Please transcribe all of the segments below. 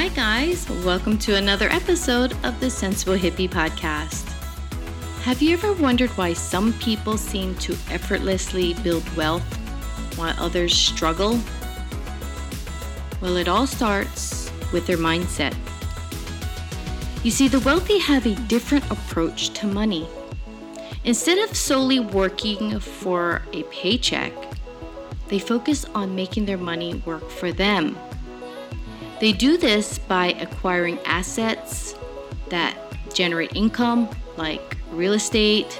Hi, guys. Welcome to another episode of the Sensible Hippie Podcast. Have you ever wondered why some people seem to effortlessly build wealth while others struggle? Well, it all starts with their mindset. You see, the wealthy have a different approach to money. Instead of solely working for a paycheck, they focus on making their money work for them. They do this by acquiring assets that generate income, like real estate,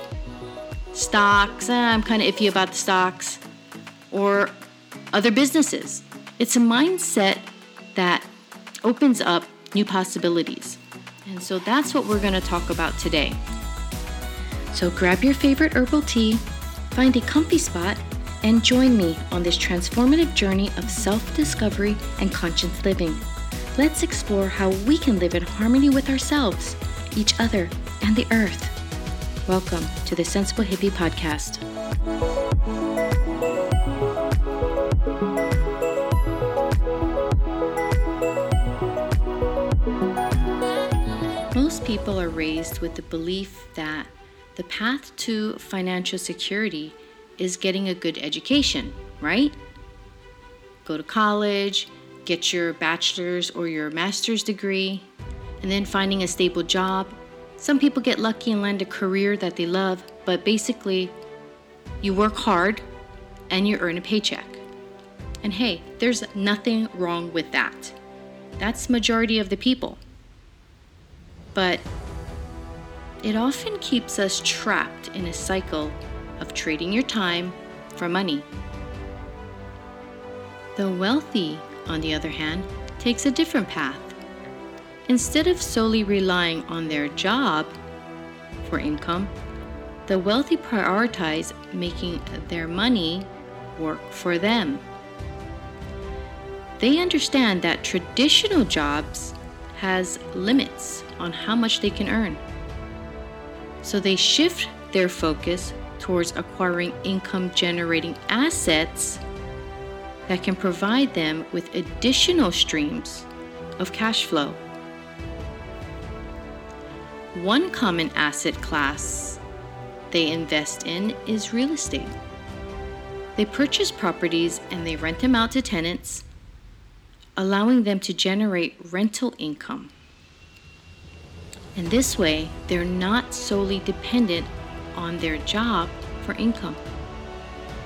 stocks. Eh, I'm kind of iffy about the stocks, or other businesses. It's a mindset that opens up new possibilities. And so that's what we're going to talk about today. So grab your favorite herbal tea, find a comfy spot, and join me on this transformative journey of self discovery and conscious living. Let's explore how we can live in harmony with ourselves, each other, and the earth. Welcome to the Sensible Hippie Podcast. Most people are raised with the belief that the path to financial security is getting a good education, right? Go to college, get your bachelor's or your master's degree, and then finding a stable job. Some people get lucky and land a career that they love, but basically, you work hard and you earn a paycheck. And hey, there's nothing wrong with that. That's majority of the people. But it often keeps us trapped in a cycle of trading your time for money. The wealthy, on the other hand, takes a different path. Instead of solely relying on their job for income, the wealthy prioritize making their money work for them. They understand that traditional jobs has limits on how much they can earn. So they shift their focus towards acquiring income generating assets that can provide them with additional streams of cash flow. One common asset class they invest in is real estate. They purchase properties and they rent them out to tenants, allowing them to generate rental income. And this way, they're not solely dependent on their job for income.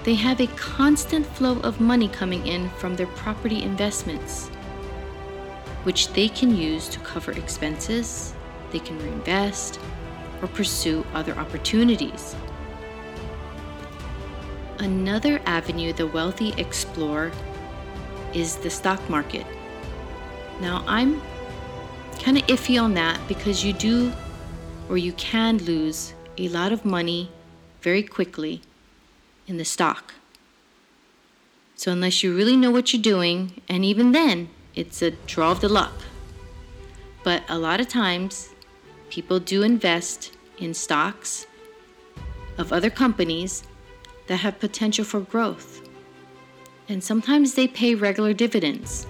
They have a constant flow of money coming in from their property investments, which they can use to cover expenses, they can reinvest, or pursue other opportunities. Another avenue the wealthy explore is the stock market. Now, I'm kind of iffy on that because you do or you can lose a lot of money very quickly in the stock. So, unless you really know what you're doing, and even then, it's a draw of the luck. But a lot of times, people do invest in stocks of other companies that have potential for growth. And sometimes they pay regular dividends.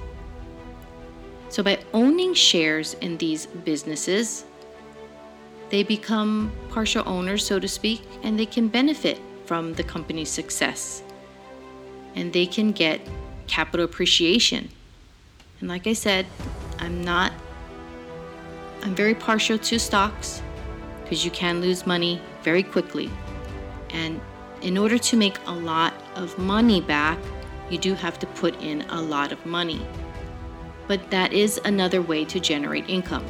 So, by owning shares in these businesses, they become partial owners, so to speak, and they can benefit from the company's success. And they can get capital appreciation. And like I said, I'm not, I'm very partial to stocks because you can lose money very quickly. And in order to make a lot of money back, you do have to put in a lot of money. But that is another way to generate income.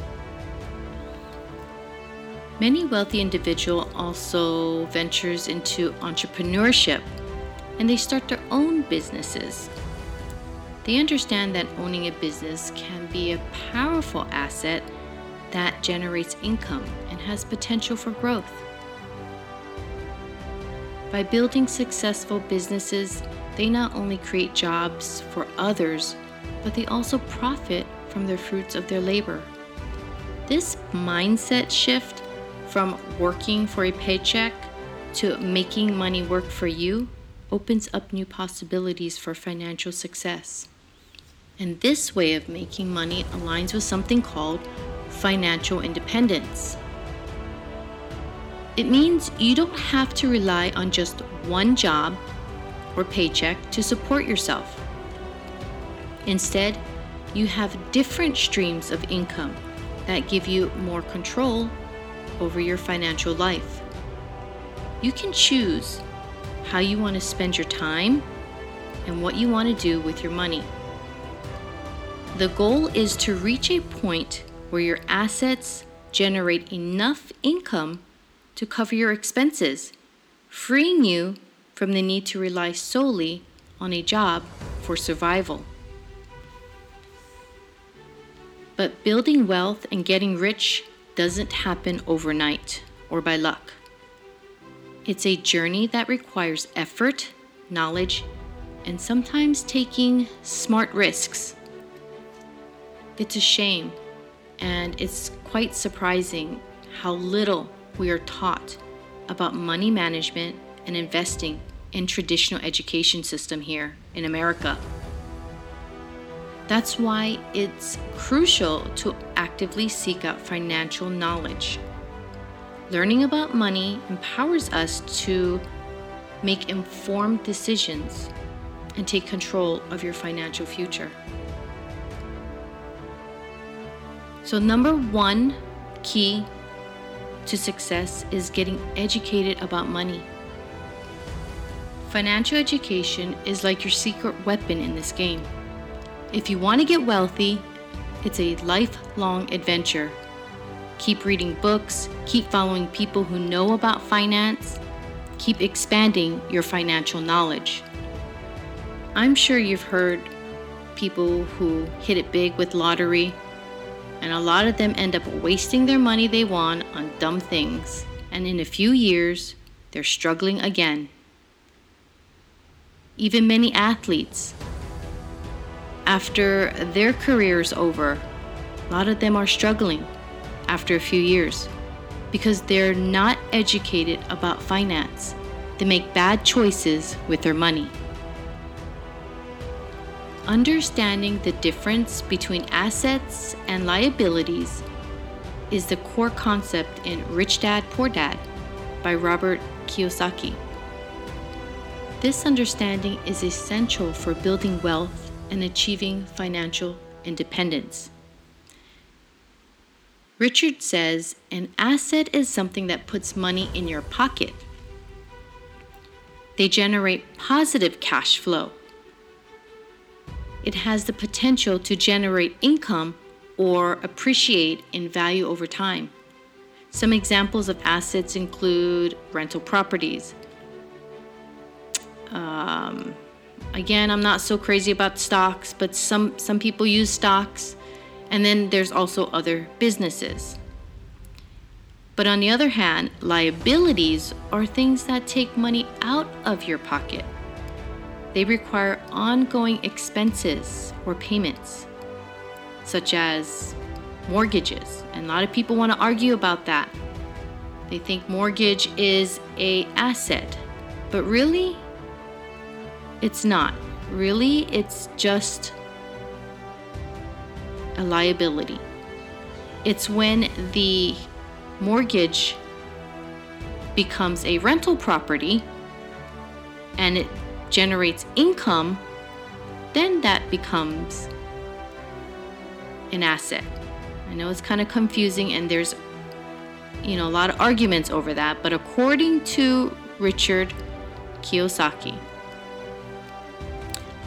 Many wealthy individual also ventures into entrepreneurship and they start their own businesses. They understand that owning a business can be a powerful asset that generates income and has potential for growth. By building successful businesses, they not only create jobs for others, but they also profit from the fruits of their labor. This mindset shift from working for a paycheck to making money work for you opens up new possibilities for financial success. And this way of making money aligns with something called financial independence. It means you don't have to rely on just one job or paycheck to support yourself. Instead, you have different streams of income that give you more control over your financial life. You can choose how you want to spend your time and what you want to do with your money. The goal is to reach a point where your assets generate enough income to cover your expenses, freeing you from the need to rely solely on a job for survival. But building wealth and getting rich doesn't happen overnight or by luck. It's a journey that requires effort, knowledge, and sometimes taking smart risks. It's a shame, and it's quite surprising how little we are taught about money management and investing in traditional education system here in America. That's why it's crucial to actively seek out financial knowledge. Learning about money empowers us to make informed decisions and take control of your financial future. So, number one key to success is getting educated about money. Financial education is like your secret weapon in this game. If you want to get wealthy, it's a lifelong adventure. Keep reading books, keep following people who know about finance, keep expanding your financial knowledge. I'm sure you've heard people who hit it big with lottery, and a lot of them end up wasting their money they won on dumb things, and in a few years, they're struggling again. Even many athletes after their career is over, a lot of them are struggling after a few years because they're not educated about finance. They make bad choices with their money. Understanding the difference between assets and liabilities is the core concept in Rich Dad Poor Dad by Robert Kiyosaki. This understanding is essential for building wealth and achieving financial independence. Richard says an asset is something that puts money in your pocket. They generate positive cash flow. It has the potential to generate income or appreciate in value over time. Some examples of assets include rental properties, um, Again, I'm not so crazy about stocks, but some, some people use stocks. And then there's also other businesses. But on the other hand, liabilities are things that take money out of your pocket. They require ongoing expenses or payments, such as mortgages. And a lot of people want to argue about that. They think mortgage is a asset, but really it's not. Really, it's just a liability. It's when the mortgage becomes a rental property and it generates income, then that becomes an asset. I know it's kind of confusing and there's you know a lot of arguments over that, but according to Richard Kiyosaki,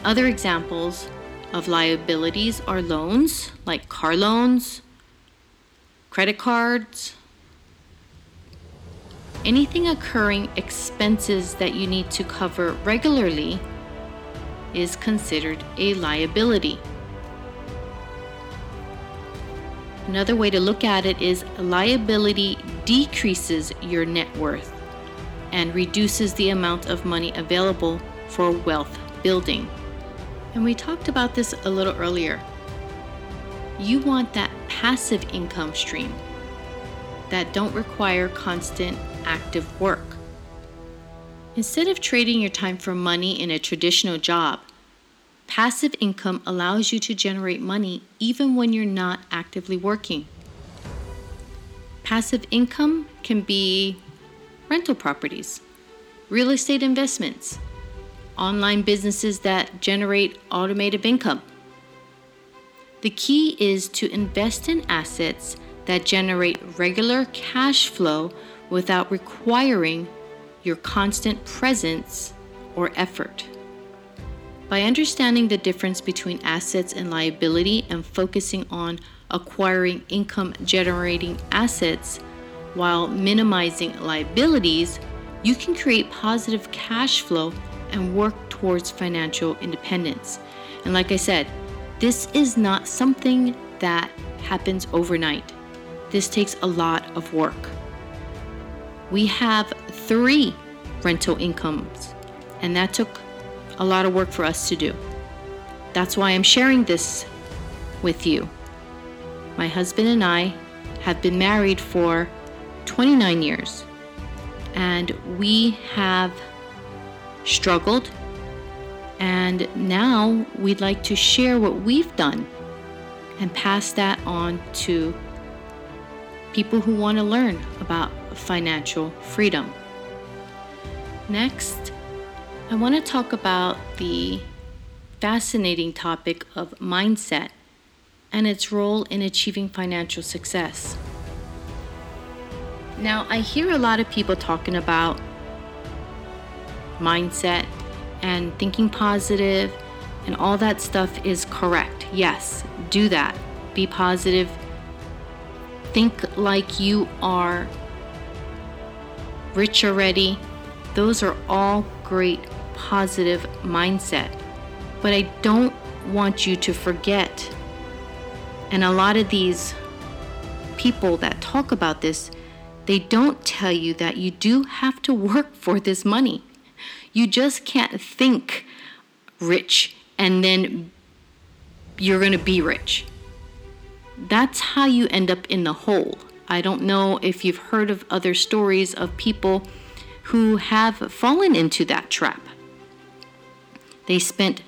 other examples of liabilities are loans, like car loans, credit cards, anything occurring expenses that you need to cover regularly is considered a liability. Another way to look at it is liability decreases your net worth and reduces the amount of money available for wealth building. And we talked about this a little earlier. You want that passive income stream that don't require constant active work. Instead of trading your time for money in a traditional job, Passive income allows you to generate money even when you're not actively working. Passive income can be rental properties, real estate investments, online businesses that generate automated income. The key is to invest in assets that generate regular cash flow without requiring your constant presence or effort. By understanding the difference between assets and liability and focusing on acquiring income generating assets while minimizing liabilities, you can create positive cash flow and work towards financial independence. And like I said, this is not something that happens overnight. This takes a lot of work. We have three rental incomes, and that took a lot of work for us to do. That's why I'm sharing this with you. My husband and I have been married for 29 years, and we have struggled. And now we'd like to share what we've done and pass that on to people who want to learn about financial freedom. Next, I want to talk about the fascinating topic of mindset and its role in achieving financial success. Now, I hear a lot of people talking about mindset and thinking positive, and all that stuff is correct. Yes, do that. Be positive. Think like you are rich already. Those are all great positive mindset. But I don't want you to forget. And a lot of these people that talk about this, they don't tell you that you do have to work for this money. You just can't think rich and then you're going to be rich. That's how you end up in the hole. I don't know if you've heard of other stories of people who have fallen into that trap. They spent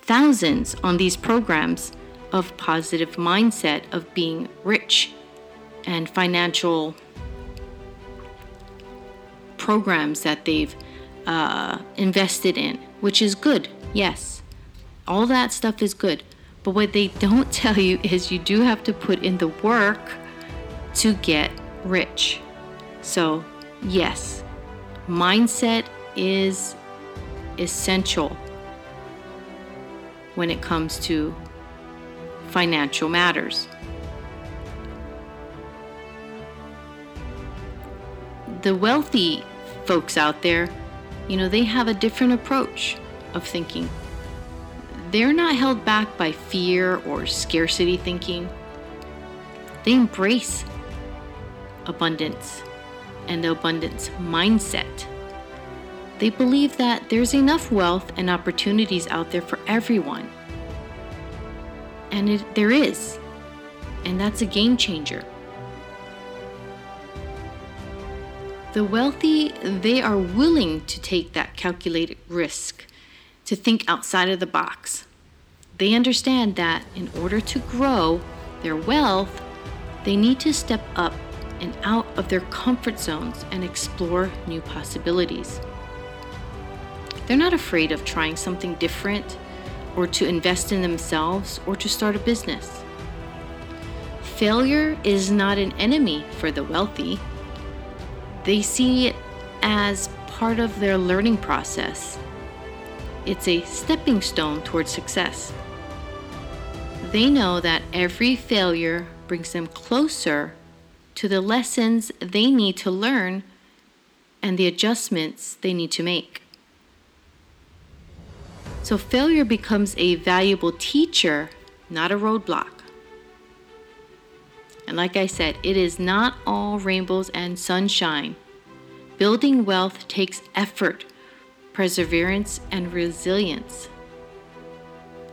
thousands on these programs of positive mindset of being rich and financial programs that they've uh, invested in, which is good, yes. All that stuff is good. But what they don't tell you is you do have to put in the work to get rich. So, yes, mindset is essential when it comes to financial matters. The wealthy folks out there, you know, they have a different approach of thinking. They're not held back by fear or scarcity thinking. They embrace abundance and the abundance mindset. They believe that there's enough wealth and opportunities out there for everyone. And it, there is. And that's a game changer. The wealthy, they are willing to take that calculated risk, to think outside of the box. They understand that in order to grow their wealth, they need to step up and out of their comfort zones and explore new possibilities. They're not afraid of trying something different or to invest in themselves or to start a business. Failure is not an enemy for the wealthy. They see it as part of their learning process. It's a stepping stone towards success. They know that every failure brings them closer to the lessons they need to learn and the adjustments they need to make. So failure becomes a valuable teacher, not a roadblock. And like I said, it is not all rainbows and sunshine. Building wealth takes effort, perseverance, and resilience.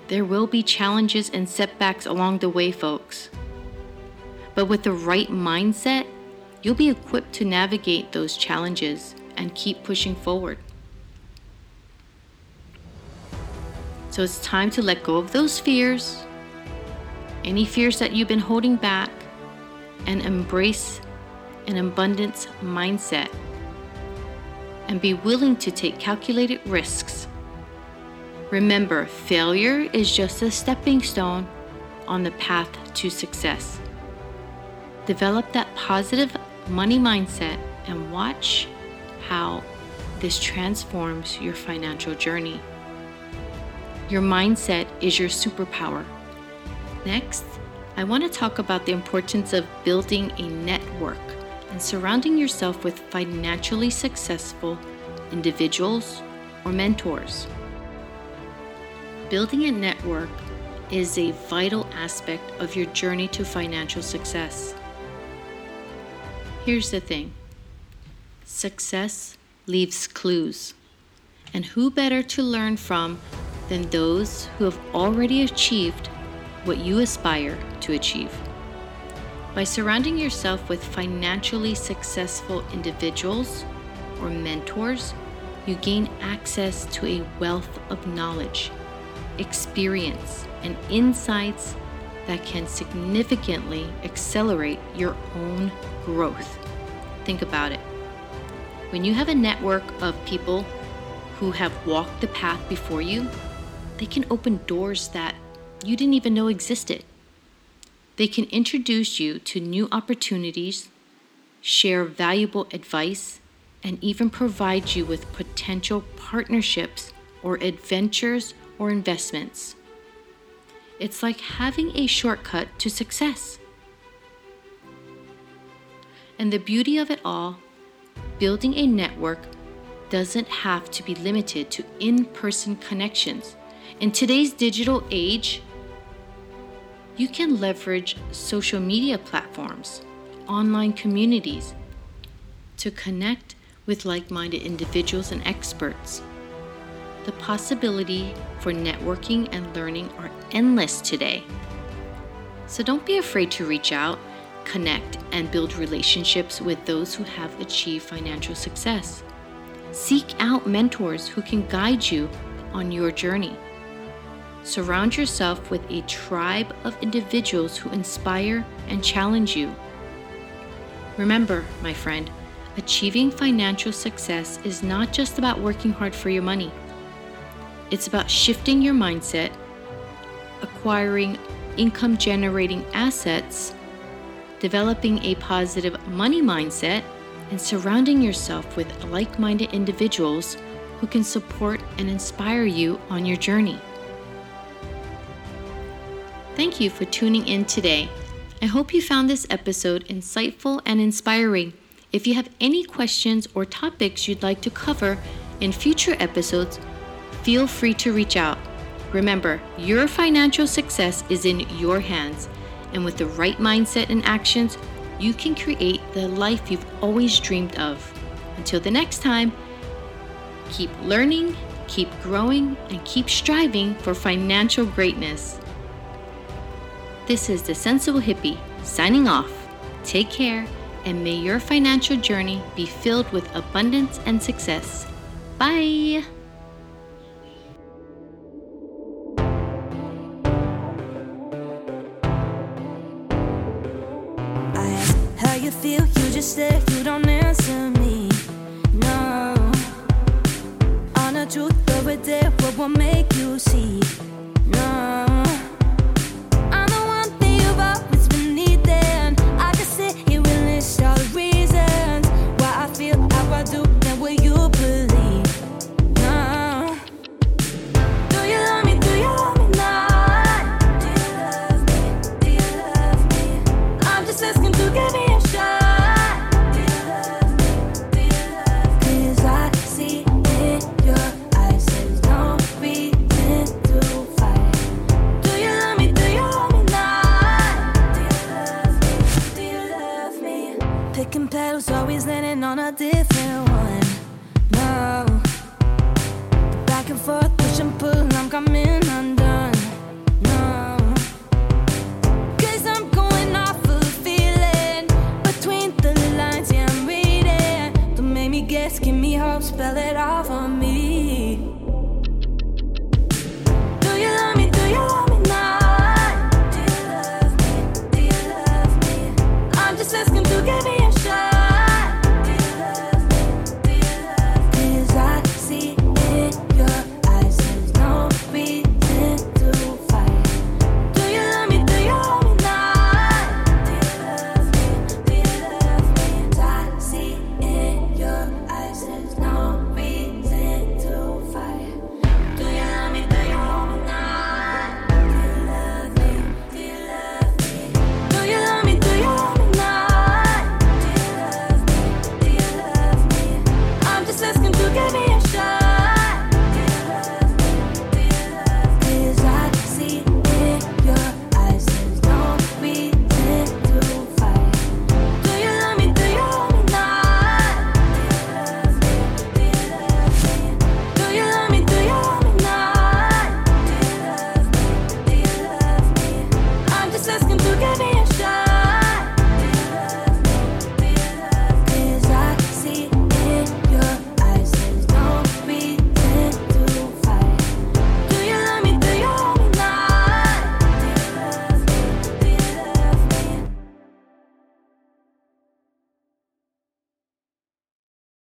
There will be challenges and setbacks along the way, folks. But with the right mindset, you'll be equipped to navigate those challenges and keep pushing forward. So it's time to let go of those fears, any fears that you've been holding back, and embrace an abundance mindset and be willing to take calculated risks. Remember, failure is just a stepping stone on the path to success. Develop that positive money mindset and watch how this transforms your financial journey. Your mindset is your superpower. Next, I want to talk about the importance of building a network and surrounding yourself with financially successful individuals or mentors. Building a network is a vital aspect of your journey to financial success. Here's the thing success leaves clues, and who better to learn from than those who have already achieved what you aspire to achieve? By surrounding yourself with financially successful individuals or mentors, you gain access to a wealth of knowledge, experience, and insights that can significantly accelerate your own growth. Think about it. When you have a network of people who have walked the path before you, they can open doors that you didn't even know existed. They can introduce you to new opportunities, share valuable advice, and even provide you with potential partnerships or adventures or investments. It's like having a shortcut to success. And the beauty of it all, building a network doesn't have to be limited to in person connections. In today's digital age, you can leverage social media platforms, online communities to connect with like minded individuals and experts. The possibility for networking and learning are endless today. So don't be afraid to reach out, connect, and build relationships with those who have achieved financial success. Seek out mentors who can guide you on your journey. Surround yourself with a tribe of individuals who inspire and challenge you. Remember, my friend, achieving financial success is not just about working hard for your money. It's about shifting your mindset, acquiring income generating assets, developing a positive money mindset, and surrounding yourself with like minded individuals who can support and inspire you on your journey. Thank you for tuning in today. I hope you found this episode insightful and inspiring. If you have any questions or topics you'd like to cover in future episodes, feel free to reach out. Remember, your financial success is in your hands, and with the right mindset and actions, you can create the life you've always dreamed of. Until the next time, keep learning, keep growing, and keep striving for financial greatness. This is the Sensible Hippie signing off. Take care, and may your financial journey be filled with abundance and success. Bye. how you feel, you just say you don't answer me. No, on truth what will make you